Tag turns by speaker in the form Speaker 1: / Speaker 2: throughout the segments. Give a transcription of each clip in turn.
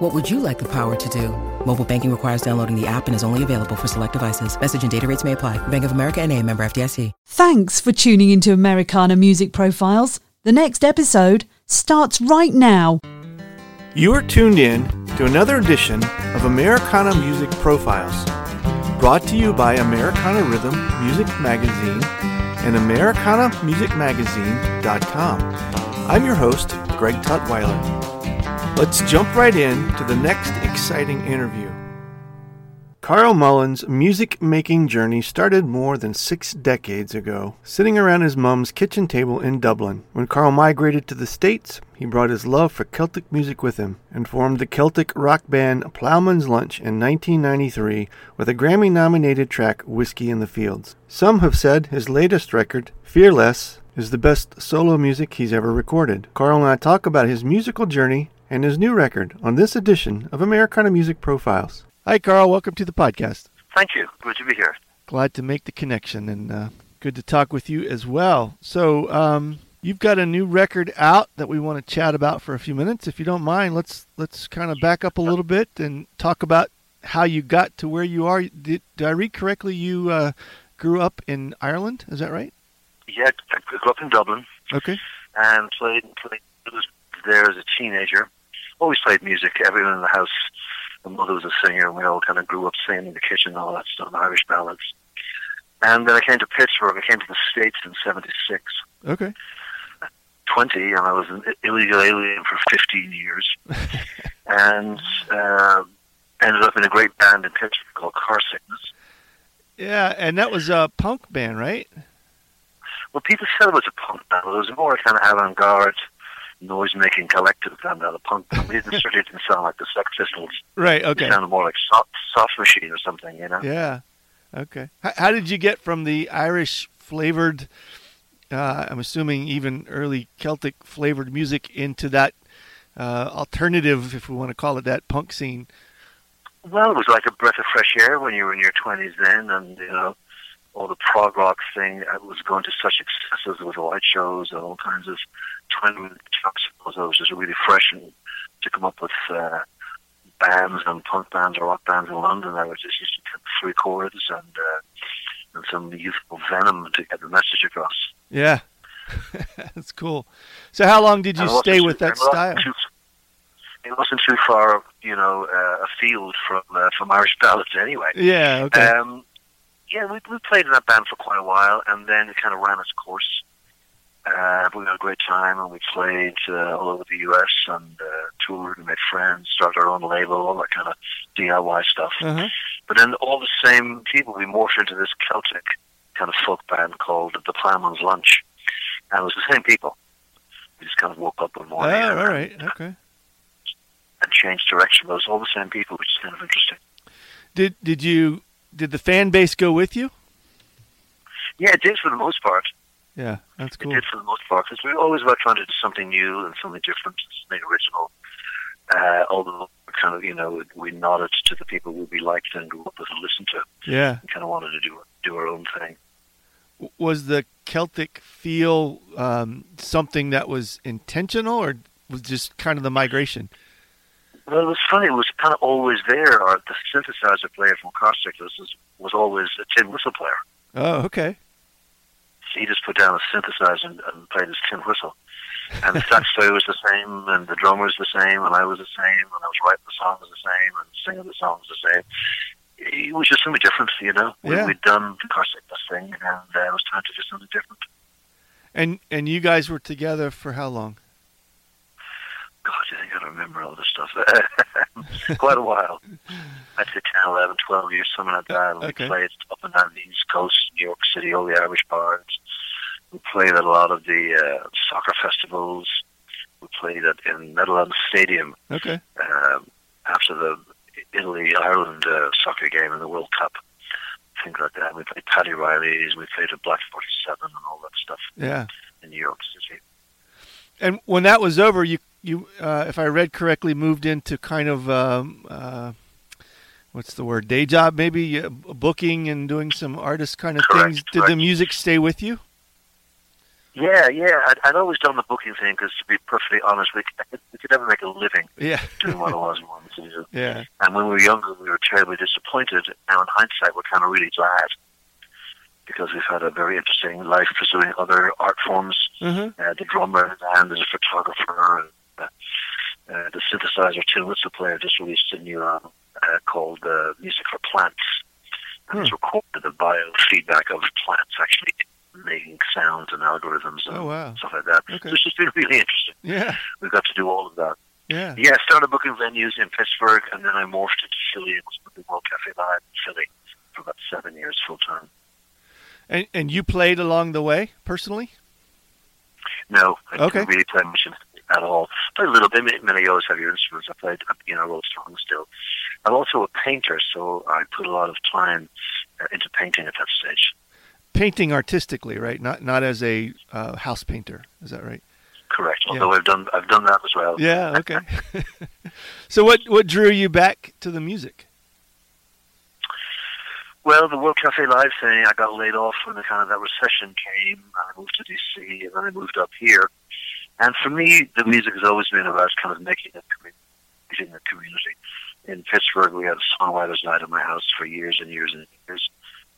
Speaker 1: What would you like the power to do? Mobile banking requires downloading the app and is only available for select devices. Message and data rates may apply. Bank of America and a member FDIC.
Speaker 2: Thanks for tuning into Americana Music Profiles. The next episode starts right now.
Speaker 3: You are tuned in to another edition of Americana Music Profiles, brought to you by Americana Rhythm Music Magazine and AmericanaMusicMagazine.com. I'm your host, Greg Tutwiler. Let's jump right in to the next exciting interview. Carl Mullen's music making journey started more than six decades ago, sitting around his mum's kitchen table in Dublin. When Carl migrated to the States, he brought his love for Celtic music with him and formed the Celtic rock band Plowman's Lunch in 1993 with a Grammy nominated track Whiskey in the Fields. Some have said his latest record, Fearless, is the best solo music he's ever recorded. Carl and I talk about his musical journey and his new record on this edition of Americana Music Profiles. Hi, Carl. Welcome to the podcast.
Speaker 4: Thank you. Good to be here.
Speaker 3: Glad to make the connection and uh, good to talk with you as well. So, um, you've got a new record out that we want to chat about for a few minutes. If you don't mind, let's let's kind of back up a little bit and talk about how you got to where you are. Did, did I read correctly? You uh, grew up in Ireland. Is that right?
Speaker 4: Yeah, I grew up in Dublin.
Speaker 3: Okay.
Speaker 4: And played played there as a teenager always played music. Everyone in the house, my mother was a singer, and we all kind of grew up singing in the kitchen and all that stuff, Irish ballads. And then I came to Pittsburgh. I came to the States in 76.
Speaker 3: Okay.
Speaker 4: 20, and I was an illegal alien for 15 years. and uh, ended up in a great band in Pittsburgh called Car Sickness.
Speaker 3: Yeah, and that was a punk band, right?
Speaker 4: Well, people said it was a punk band, but it was more kind of avant-garde noise making collective than the punk. It didn't, certainly didn't sound like the Sex Pistols.
Speaker 3: Right. Okay.
Speaker 4: It sounded more like soft, soft machine or something, you know.
Speaker 3: Yeah. Okay. How, how did you get from the Irish flavored, uh, I'm assuming even early Celtic flavored music into that uh, alternative, if we want to call it that, punk scene?
Speaker 4: Well, it was like a breath of fresh air when you were in your 20s then, and you know all the prog rock thing was going to such excesses with the light shows and all kinds of twin. So it was just really fresh and to come up with uh, bands and punk bands or rock bands in London. I was just used to three chords and uh, and some youthful venom to get the message across.
Speaker 3: Yeah, that's cool. So how long did you stay with that style?
Speaker 4: Too, it wasn't too far, you know, uh, afield from uh, from Irish ballads anyway.
Speaker 3: Yeah. Okay.
Speaker 4: Um, yeah, we, we played in that band for quite a while, and then it kind of ran its course. Uh, we had a great time, and we played uh, all over the U.S. and uh, toured and made friends, started our own label, all that kind of DIY stuff.
Speaker 3: Uh-huh.
Speaker 4: But then all the same people, we morphed into this Celtic kind of folk band called the Plowman's Lunch, and it was the same people. We just kind of woke up one morning.
Speaker 3: Oh,
Speaker 4: and,
Speaker 3: all right, okay.
Speaker 4: And changed direction, but it was all the same people, which is kind of interesting.
Speaker 3: Did did you did the fan base go with you?
Speaker 4: Yeah, it did for the most part.
Speaker 3: Yeah, that's cool.
Speaker 4: It did for the most part because we were always about trying to do something new and something different, something original. Uh, although kind of, you know, we nodded to the people who we liked and grew up with and listened to.
Speaker 3: Yeah,
Speaker 4: and kind of wanted to do do our own thing.
Speaker 3: Was the Celtic feel um, something that was intentional, or was just kind of the migration?
Speaker 4: Well, it was funny. It was kind of always there. Or the synthesizer player from Carstic was was always a tin whistle player.
Speaker 3: Oh, okay.
Speaker 4: So he just put down a synthesizer and, and played his tin whistle. And the sax player was the same, and the drummer was the same, and I was the same, and I was writing the songs the same, and singing the songs the same. It was just something different, you know.
Speaker 3: Yeah.
Speaker 4: We, we'd done the Carstic thing, and uh, it was time to do something different.
Speaker 3: And and you guys were together for how long?
Speaker 4: God, I think I remember all this stuff. Quite a while. I'd say 10, 11, 12 years, something like that. And
Speaker 3: Okay.
Speaker 4: We played up and down the East Coast, New York City, all the Irish bars. We played at a lot of the uh, soccer festivals. We played at in Meadowlands Stadium
Speaker 3: Okay.
Speaker 4: um, after the Italy Ireland uh, soccer game in the World Cup. Things like that. We played Paddy Reilly's. We played at Black Forty Seven and all that stuff.
Speaker 3: Yeah.
Speaker 4: in New York City.
Speaker 3: And when that was over, you you uh, if I read correctly, moved into kind of um, uh, what's the word day job, maybe uh, booking and doing some artist kind of
Speaker 4: Correct,
Speaker 3: things. Did the music stay with you?
Speaker 4: Yeah, yeah. I'd, I'd always done the booking thing because, to be perfectly honest, we could, we could never make a living
Speaker 3: Yeah.
Speaker 4: doing what it was wanted to do.
Speaker 3: yeah.
Speaker 4: And when we were younger, we were terribly disappointed. Now, in hindsight, we're kind of really glad because we've had a very interesting life pursuing other art forms.
Speaker 3: Mm-hmm.
Speaker 4: Uh, the drummer and the a photographer, and synthesizer tin whistle player just released a new album uh, called uh, Music for Plants. And it's recorded the biofeedback of plants actually making sounds and algorithms and
Speaker 3: Oh wow.
Speaker 4: stuff like that.
Speaker 3: Okay.
Speaker 4: So it's just been really interesting.
Speaker 3: Yeah.
Speaker 4: We've got to do all of that.
Speaker 3: Yeah.
Speaker 4: Yeah, I started booking venues in Pittsburgh, and then I morphed into Philly and was booking World Cafe Live in Philly for about seven years full time.
Speaker 3: And and you played along the way personally?
Speaker 4: No, I
Speaker 3: Okay.
Speaker 4: didn't really play much at all. Play a little bit. Many of always have your instruments. I played, you know, I wrote songs still. I'm also a painter, so I put a lot of time uh, into painting at that stage.
Speaker 3: Painting artistically, right? Not not as a uh, house painter. Is that right?
Speaker 4: Correct.
Speaker 3: Yeah.
Speaker 4: Although I've done I've done that as well.
Speaker 3: Yeah. Okay. so what what drew you back to the music?
Speaker 4: Well, the World Cafe Live thing, I got laid off when the kind of that recession came. and I moved to DC, and then I moved up here. And for me, the music has always been about kind of making a community. A community. In Pittsburgh, we had a songwriters' night at my house for years and years and years.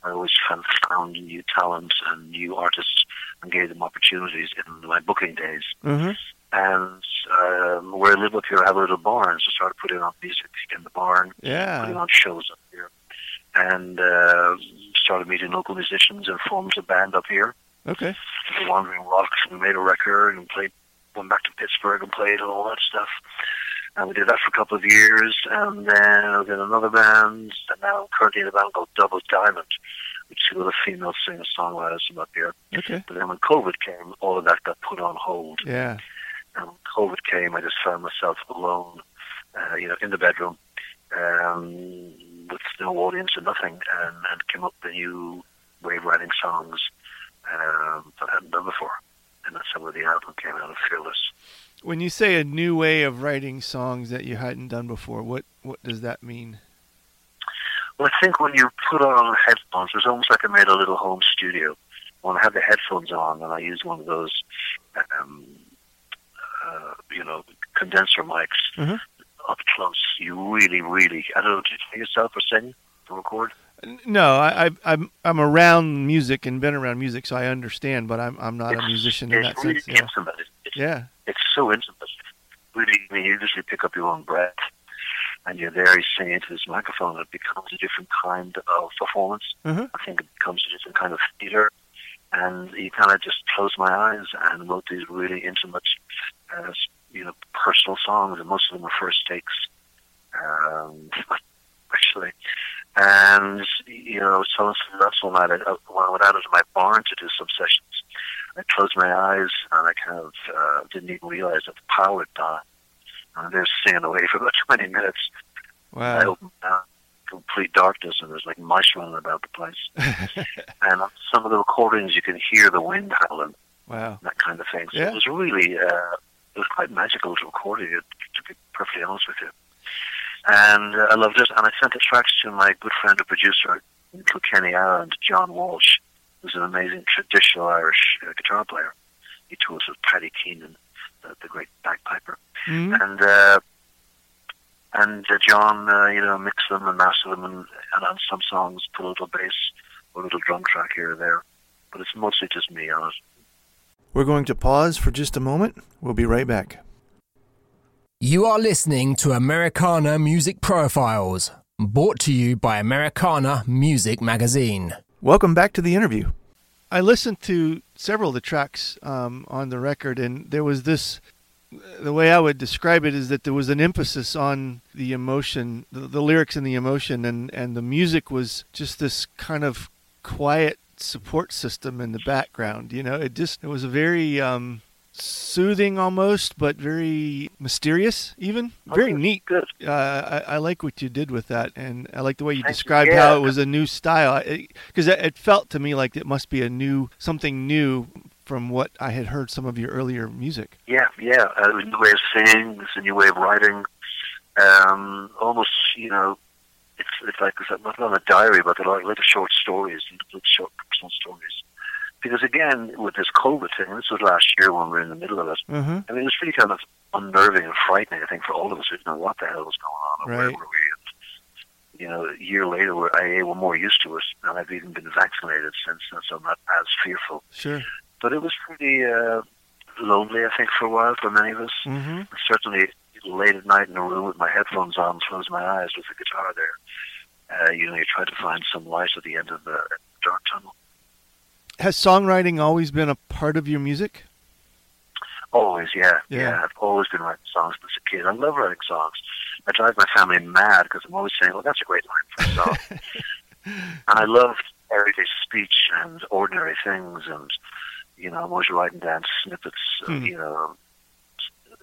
Speaker 4: I always kind of found new talent and new artists and gave them opportunities in my booking days.
Speaker 3: Mm-hmm.
Speaker 4: And um, where I live up here, I have a little barn, so I started putting on music in the barn
Speaker 3: yeah.
Speaker 4: putting on shows up here, and uh, started meeting local musicians and formed a band up here,
Speaker 3: Okay.
Speaker 4: the Wandering Rocks, and made a record and played. Went back to Pittsburgh and played and all that stuff, and we did that for a couple of years, and then I was in another band, and now I'm currently in a band called Double Diamond, which with two other female singer songwriters from up here.
Speaker 3: Okay.
Speaker 4: But then when COVID came, all of that got put on hold.
Speaker 3: Yeah.
Speaker 4: And when COVID came, I just found myself alone, uh, you know, in the bedroom, um, with no audience and nothing, and, and came up with a new way of writing songs um, that I hadn't done before. And that's how the album came out of Fearless.
Speaker 3: When you say a new way of writing songs that you hadn't done before, what what does that mean?
Speaker 4: Well, I think when you put on headphones, it was almost like I made a little home studio. When I had the headphones on and I used one of those, um, uh, you know, condenser mics
Speaker 3: Mhm.
Speaker 4: up close, you really, really, I don't know, did you hear yourself or sing to record?
Speaker 3: No, I, I I'm I'm around music and been around music, so I understand. But I'm I'm not a musician in that
Speaker 4: really
Speaker 3: sense. Yeah.
Speaker 4: intimate. It's, it's,
Speaker 3: Yeah.
Speaker 4: it's so intimate. Really, I mean, you usually pick up your own breath, and you're there, you sing into this microphone, and it becomes a different kind of performance.
Speaker 3: Mhm.
Speaker 4: I think it becomes a different kind of theater, and you kind of just close my eyes and wrote these really intimate, uh, you know, personal songs, and most of them were first takes, um, actually. And you know, I was so that's one night I, when I went out into my barn to do some sessions. I closed my eyes and I kind of uh, didn't even realize that the power had died. And they're singing away for about 20 minutes.
Speaker 3: Wow.
Speaker 4: I opened down complete darkness and there's like mice running about the place. and on some of the recordings, you can hear the wind howling,
Speaker 3: wow.
Speaker 4: that kind of thing. So
Speaker 3: Yeah.
Speaker 4: it was really, uh, it was quite magical to recording it, to be perfectly honest with you. And uh, I loved it. And I sent the tracks to my good friend and producer in Kilkenny, Ireland, John Walsh, who's an amazing traditional Irish uh, guitar player. He tours with Paddy Keenan, the, the great bagpiper
Speaker 3: Mhm.
Speaker 4: and uh, and uh, John, uh, you know, mixed them and mastered them, and, and on some songs put a little bass or a little drum track here or there, but it's mostly just me on it.
Speaker 3: We're going to pause for just a moment. We'll be right back.
Speaker 5: You are listening to Americana Music Profiles, brought to you by Americana Music Magazine.
Speaker 3: Welcome back to the interview. I listened to several of the tracks um, on the record, and there was this. The way I would describe it is that there was an emphasis on the emotion, the, the lyrics and the emotion, and, and the music was just this kind of quiet support system in the background. You know, it just it was a very um, soothing almost, but very mysterious, even very neat
Speaker 4: Good.
Speaker 3: uh, I, I like what you did with that, and I like the way
Speaker 4: you
Speaker 3: described
Speaker 4: Yeah.
Speaker 3: how it was a new style. Because it, it felt to me like it must be a new something new from what I had heard some of your earlier music.
Speaker 4: Yeah, yeah. Uh, a new way of singing, it's a new way of writing. Um, almost, you know, it's it's like it's not on a diary, but they're like little short stories, little short personal stories. Because again, with this COVID thing, this was last year when we were in the middle of it.
Speaker 3: Mm-hmm.
Speaker 4: I mean, it was really kind of unnerving and frightening. I think for all of us, we didn't know what the hell was going on. Or
Speaker 3: Right.
Speaker 4: Where were we? And, you know, a year later, we're, I we're more used to it, and I've even been vaccinated since, and so I'm not as fearful.
Speaker 3: Sure.
Speaker 4: But it was pretty uh, lonely, I think, for a while for many of us.
Speaker 3: Mm-hmm.
Speaker 4: Certainly, late at night in a room with my headphones on, close my eyes with the guitar there. Uh, you know, you try to find some light at the end of the dark tunnel.
Speaker 3: Has songwriting always been a part of your music?
Speaker 4: Always, yeah,
Speaker 3: Yeah.
Speaker 4: yeah. I've always been writing songs since a kid. I love writing songs. I drive my family mad because I'm always saying, "Well, that's a great line for a song." and I love everyday speech and ordinary things, and you know, I'm always writing down snippets. Of,
Speaker 3: Hmm.
Speaker 4: You know,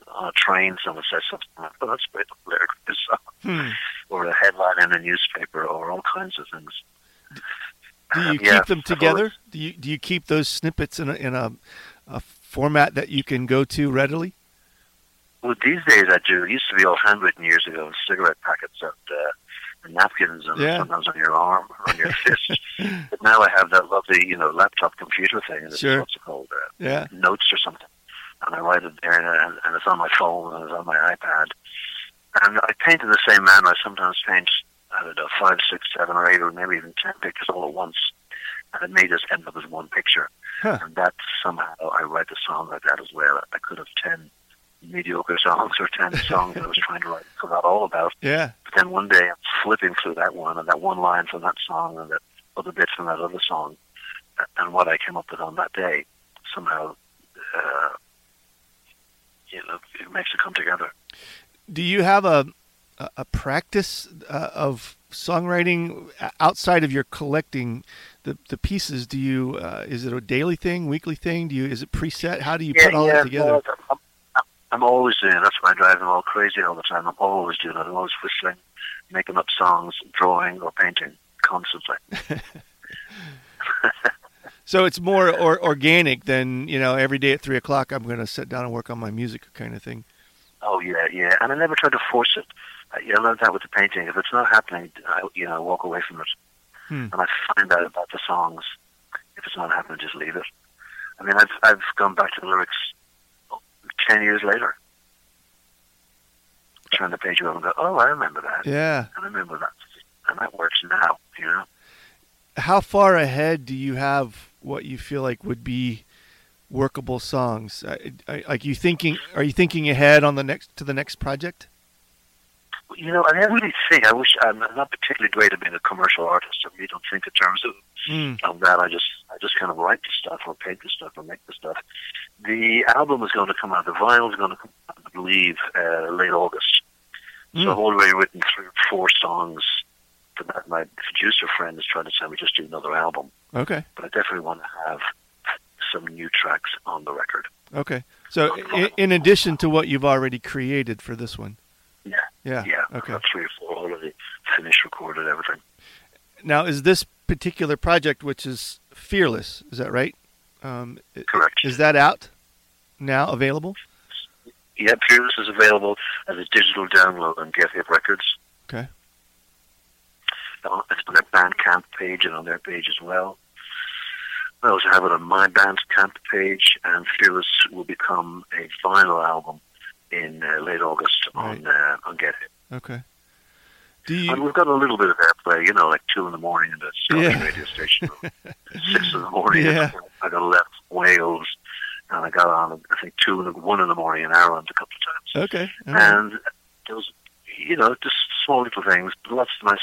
Speaker 4: on a train, someone says something like, "Oh, that's a great lyric for this song,"
Speaker 3: Hmm.
Speaker 4: or a headline in a newspaper, or all kinds of things.
Speaker 3: Do you
Speaker 4: Um,
Speaker 3: keep
Speaker 4: yeah,
Speaker 3: them together? Do you do you keep those snippets in a in a, a format that you can go to readily?
Speaker 4: Well, these days I do. It used to be all handwritten years ago, in cigarette packets and, uh, and napkins, and
Speaker 3: Yeah.
Speaker 4: sometimes on your arm or on your fist. But now I have that lovely, you know, laptop computer thing. And it's
Speaker 3: Sure.
Speaker 4: what's it called? Uh,
Speaker 3: Yeah.
Speaker 4: notes or something. And I write it there, and, and it's on my phone, and it's on my iPad. And I paint in the same manner. I sometimes paint, I don't know, five, six, seven, or eight, or maybe even ten pictures all at once. And it may just end up as one picture.
Speaker 3: Huh.
Speaker 4: And that somehow I write a song like that as well. I could have ten mediocre songs or ten songs that I was trying to write, forgot all about.
Speaker 3: Yeah.
Speaker 4: But then one day I'm flipping through that one and that one line from that song and that other bit from that other song, and what I came up with on that day somehow, uh, you know, it makes it come together.
Speaker 3: Do you have a a, a practice uh, of songwriting outside of your collecting the, the pieces? Do you uh, is it a daily thing, weekly thing? Do you is it preset? How do you put all that together?
Speaker 4: I'm, I'm, I'm always doing it. That's why I drive them all crazy all the time. I'm always doing it. I'm always whistling, making up songs, drawing or painting constantly.
Speaker 3: So it's more or, organic than you know. Every day at three o'clock, I'm going to sit down and work on my music, kind of thing.
Speaker 4: Oh yeah, yeah. And I never try to force it. I, learned that with the painting. If it's not happening, I, you know, I walk away from it.
Speaker 3: Hmm.
Speaker 4: And I find out about the songs. If it's not happening, just leave it. I mean, I've I've gone back to the lyrics ten years later, turn the page over and go, oh, I remember that.
Speaker 3: Yeah.
Speaker 4: I remember that, and that works now. You know.
Speaker 3: How far ahead do you have what you feel like would be workable songs? I, I, like you thinking? Are you thinking ahead on the next to the next project?
Speaker 4: You know, I never really think. I wish I'm not particularly great at being a commercial artist. I really don't think in terms of
Speaker 3: Mm.
Speaker 4: of that. I just I just kind of write the stuff or paint the stuff or make the stuff. The album is going to come out. The vinyl is going to come out, I believe, uh, late August. So
Speaker 3: Mm.
Speaker 4: I've already written three or four songs. For that, my producer friend is trying to tell me just do another album.
Speaker 3: Okay.
Speaker 4: But I definitely want to have some new tracks on the record.
Speaker 3: Okay. So in, in addition to what you've already created for this one.
Speaker 4: Yeah.
Speaker 3: Yeah. Okay.
Speaker 4: I've three or four already finished, recorded, everything.
Speaker 3: Now, is this particular project, which is Fearless, is that right? Um,
Speaker 4: Correct.
Speaker 3: Is that out now, available?
Speaker 4: Yeah, Fearless is available as a digital download on Get Hip Records.
Speaker 3: Okay.
Speaker 4: It's on their Bandcamp page and on their page as well. I also have it on my Bandcamp page, and Fearless will become a vinyl album in uh, late August on uh, on Get Hip.
Speaker 3: Okay. Do you?
Speaker 4: And we've got a little bit of airplay, you know, like two in the morning in the Scottish
Speaker 3: Yeah.
Speaker 4: radio station, six in the morning.
Speaker 3: Yeah.
Speaker 4: I got left Wales, and I got on I think two in the, one in the morning in Ireland a couple of times.
Speaker 3: Okay. right.
Speaker 4: And those, you know, just small little things, lots of nice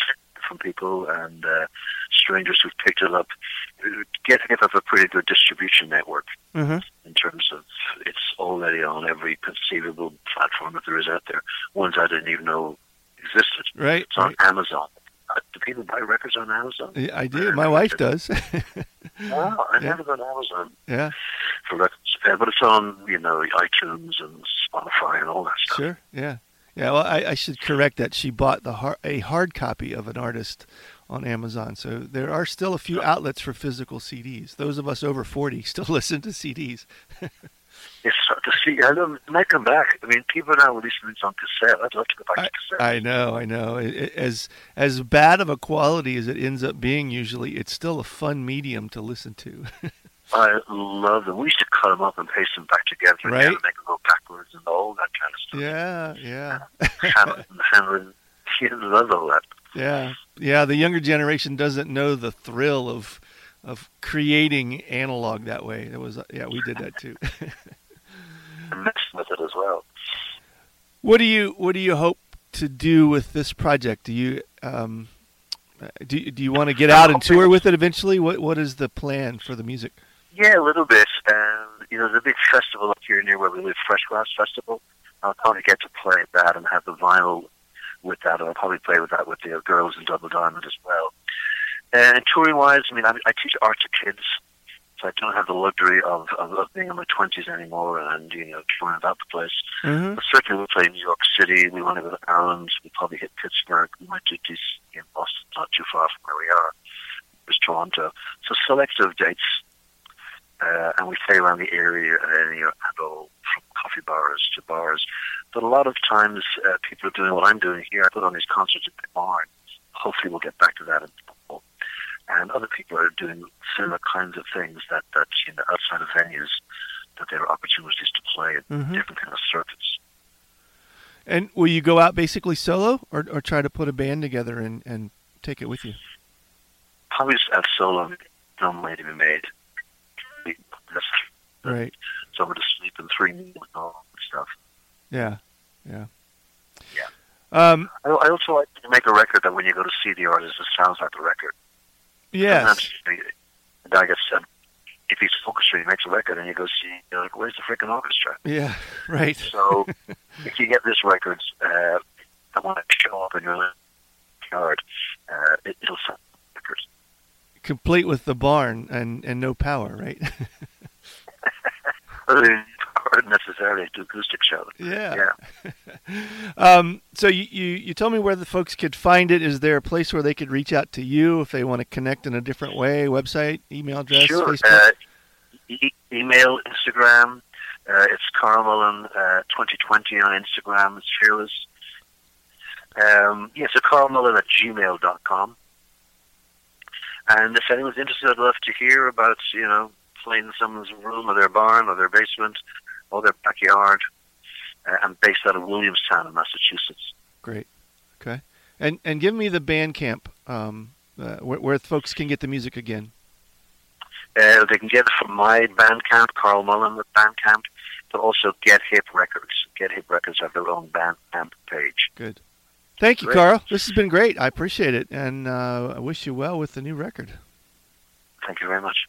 Speaker 4: from people and uh, strangers who've picked it up. Get Hip have a pretty good distribution network
Speaker 3: Mhm.
Speaker 4: in terms of it's already on every conceivable platform that there is out there. Ones I didn't even know existed.
Speaker 3: Right.
Speaker 4: It's on
Speaker 3: right.
Speaker 4: Amazon. Uh, do people buy records on Amazon?
Speaker 3: Yeah, I do. My wife does.
Speaker 4: Oh, I
Speaker 3: Yeah.
Speaker 4: never go on Amazon
Speaker 3: yeah.
Speaker 4: for records, but it's on you know iTunes and Spotify and all that stuff.
Speaker 3: Sure. Yeah. Yeah, well, I, I should correct that. She bought the har- a hard copy of an artist on Amazon. So there are still a few outlets for physical CDs. Those of us over 40 still listen to CDs.
Speaker 4: It's to see. I don't, it might come back. I mean, people are now listening on cassette. I'd love to go back to cassette.
Speaker 3: I know, I know. It, it, as as bad of a quality as it ends up being, usually, it's still a fun medium to listen to.
Speaker 4: I love them. We used to cut them up and paste them back together
Speaker 3: Right.
Speaker 4: and make them go backwards and all that kind of stuff.
Speaker 3: yeah, yeah,
Speaker 4: Hammond, Hammond, he loved all that.
Speaker 3: yeah, yeah. The younger generation doesn't know the thrill of of creating analog that way. It was, yeah, we did that too.
Speaker 4: Mixed with it as well.
Speaker 3: What do you What do you hope to do with this project? Do you um, do Do you want to get out and tour with it eventually? What What is the plan for the music?
Speaker 4: Yeah, a little bit. And, you know, there's a big festival up here near where we live, FreshGrass Festival. I'll probably get to play that and have the vinyl with that. And I'll probably play with that with the girls in Double Diamond as well. And touring-wise, I mean, I, I teach art to kids, so I don't have the luxury of, of, of being in my 20s anymore and, you know, touring about the place.
Speaker 3: Mm-hmm.
Speaker 4: But certainly we'll play New York City, we want to go to Ireland, we'll probably hit Pittsburgh, we might do DC in Boston, not too far from where we are. There's Toronto. So selective dates uh, and we stay around the area and you know, go from coffee bars to bars. But a lot of times, uh, people are doing what I'm doing here. I put on these concerts at the barn. Hopefully, we'll get back to that in the fall. And other people are doing similar kinds of things that that you know outside of venues that there are opportunities to play at
Speaker 3: Mhm.
Speaker 4: different kind of circuits.
Speaker 3: And will you go out basically solo, or or try to put a band together and and take it with you?
Speaker 4: Probably have solo film way to be made.
Speaker 3: Right.
Speaker 4: somewhere to sleep in three meals and all that stuff.
Speaker 3: Yeah. Yeah.
Speaker 4: Yeah.
Speaker 3: Um.
Speaker 4: I, I also like to make a record that when you go to see the artist, it sounds like the record.
Speaker 3: Yes.
Speaker 4: Sometimes the guy gets said, if he's an orchestra, he makes a record, and you go see, you're like, where's the freaking orchestra?
Speaker 3: Yeah. Right.
Speaker 4: So if you get this record, uh, I want to show up in your yard, uh, it, it'll sound.
Speaker 3: Complete with the barn and and no power. Right.
Speaker 4: Or necessarily to acoustic show.
Speaker 3: yeah.
Speaker 4: Yeah.
Speaker 3: Um. So you, you you told me where the folks could find it. Is there a place where they could reach out to you if they want to connect in a different way? Website, email address,
Speaker 4: Sure.
Speaker 3: Facebook.
Speaker 4: Uh, e- email, Instagram. Uh, it's Carl Mullen uh, 2020 on Instagram. It's fearless. Um, yeah, so Carl Mullen at gmail.com. And if anyone's interested, I'd love to hear about, you know, in someone's room or their barn or their basement or their backyard. Uh, I'm based out of Williamstown in Massachusetts.
Speaker 3: Great. Okay. And and give me the Bandcamp. Um. Uh, where, where folks can get the music again.
Speaker 4: Uh, they can get it from my Bandcamp, Carl Mullen with Bandcamp, but also Get Hip Records. Get Hip Records have their own Bandcamp page.
Speaker 3: Good. Thank you,
Speaker 4: Great.
Speaker 3: Carl. This has been great. I appreciate it, and uh, I wish you well with the new record.
Speaker 4: Thank you very much.